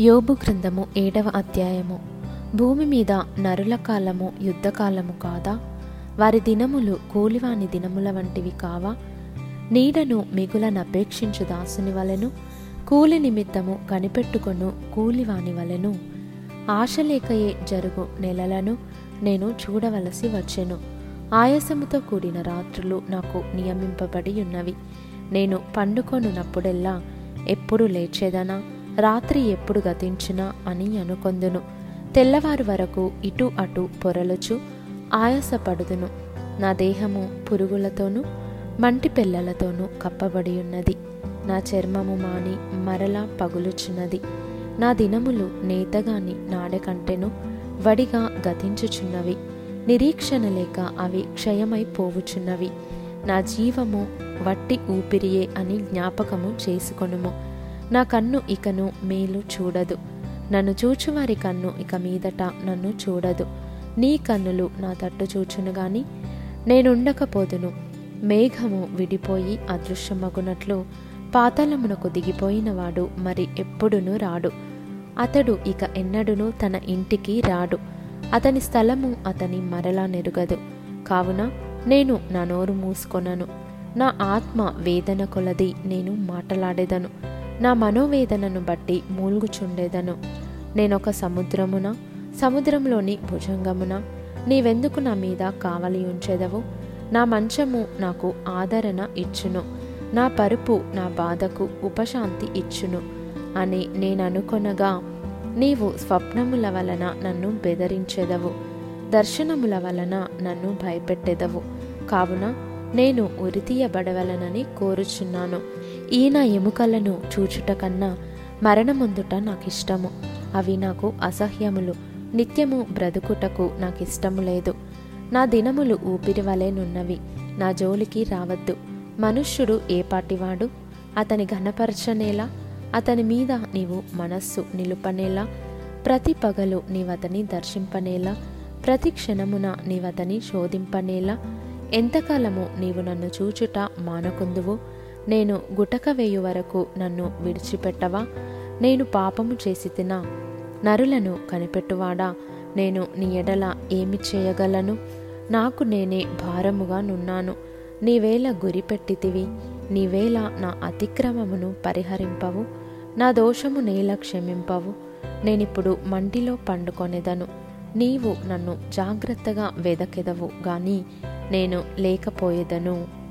యోబు గ్రంథము ఏడవ అధ్యాయము. భూమి మీద నరుల కాలము యుద్ధకాలము కాదా? వారి దినములు కూలివాని దినముల వంటివి కావా? నీడను మిగులనపేక్షించు దాసుని వలెను కూలి నిమిత్తము కనిపెట్టుకొను కూలివాని వలెను. ఆశలేకయే జరుగు నెలలను నేను చూడవలసి వచ్చెను. ఆయాసముతో కూడిన రాత్రులు నాకు నియమింపబడి ఉన్నవి. నేను పండుకొనున్నప్పుడెల్లా ఎప్పుడు లేచేదనా? రాత్రి ఎప్పుడు గతించినా అని అనుకొందును. తెల్లవారు వరకు ఇటు అటు పొరలుచు ఆయాసపడుదును. నా దేహము పురుగులతోనూ మంటి పిల్లలతోనూ కప్పబడి ఉన్నది నా చర్మము మాని మరలా పగులుచున్నది. నా దినములు నేతగాని నాడకంటెను వడిగా గతించుచున్నవి. నిరీక్షణ లేక అవి క్షయమైపోవుచున్నవి నా జీవము వట్టి ఊపిరియే అని జ్ఞాపకము చేసుకొనుము. నా కన్ను ఇకను మేలు చూడదు. నన్ను చూచువారి కన్ను ఇక మీదట నన్ను చూడదు. నీ కన్నులు నా తట్టు చూచును గాని నేనుండకపోదును. మేఘము విడిపోయి అదృశ్యమగునట్లు పాతాళమునకు దిగిపోయినవాడు మరి ఎప్పుడునూ రాడు. అతడు ఇక ఎన్నడునూ తన ఇంటికి రాడు. అతని స్థలము అతని మరలా నెరుగదు. కావున నేను నా నోరు మూసుకొనను. నా ఆత్మ వేదన కొలది నేను మాటలాడేదను. నా మనోవేదనను బట్టి మూల్గుచుండేదను. నేనొక సముద్రమున సముద్రంలోని భుజంగమున నీవెందుకు నా మీద కావలి ఉంచెదవు? నా మంచము నాకు ఆదరణ ఇచ్చును నా పరుపు నా బాధకు ఉపశాంతి ఇచ్చును అని నేననుకొనగా నీవు స్వప్నముల వలన నన్ను బెదిరించెదవు దర్శనముల వలన నన్ను భయపెట్టెదవు. కావున నేను ఉరితీయబడవలనని కోరుచున్నాను. ఈ నా ఎముకలను చూచుట కన్నా మరణముందుట నాకిష్టము. అవి నాకు అసహ్యములు. నిత్యము బ్రతుకుటకు నాకిష్టము లేదు. నా దినములు ఊపిరి వలెనున్నవి నా జోలికి రావద్దు. మనుష్యుడు ఏ పాటివాడు? అతని ఘనపరచనేలా? అతని మీద నీవు మనస్సు నిలుపనేలా? ప్రతి పగలు నీవతని దర్శింపనేలా? ప్రతి క్షణమున నీవతని శోధింపనేలా? ఎంతకాలము నీవు నన్ను చూచుట మానకుందువు? నేను గుటక వేయు వరకు నన్ను విడిచిపెట్టవా? నేను పాపము చేసి తినా. నరులను కనిపెట్టువాడా? నేను నీ ఎడల ఏమి చేయగలను? నాకు నేనే భారముగా నున్నాను. నీవేళ గురిపెట్టితివి నీవేళ నా అతిక్రమమును పరిహరింపవు. నా దోషము నేల క్షమింపవు. నేనిప్పుడు మంటిలో పండుకొనేదను. నీవు నన్ను జాగ్రత్తగా వెదకెదవు గాని నేను లేకపోయేదను.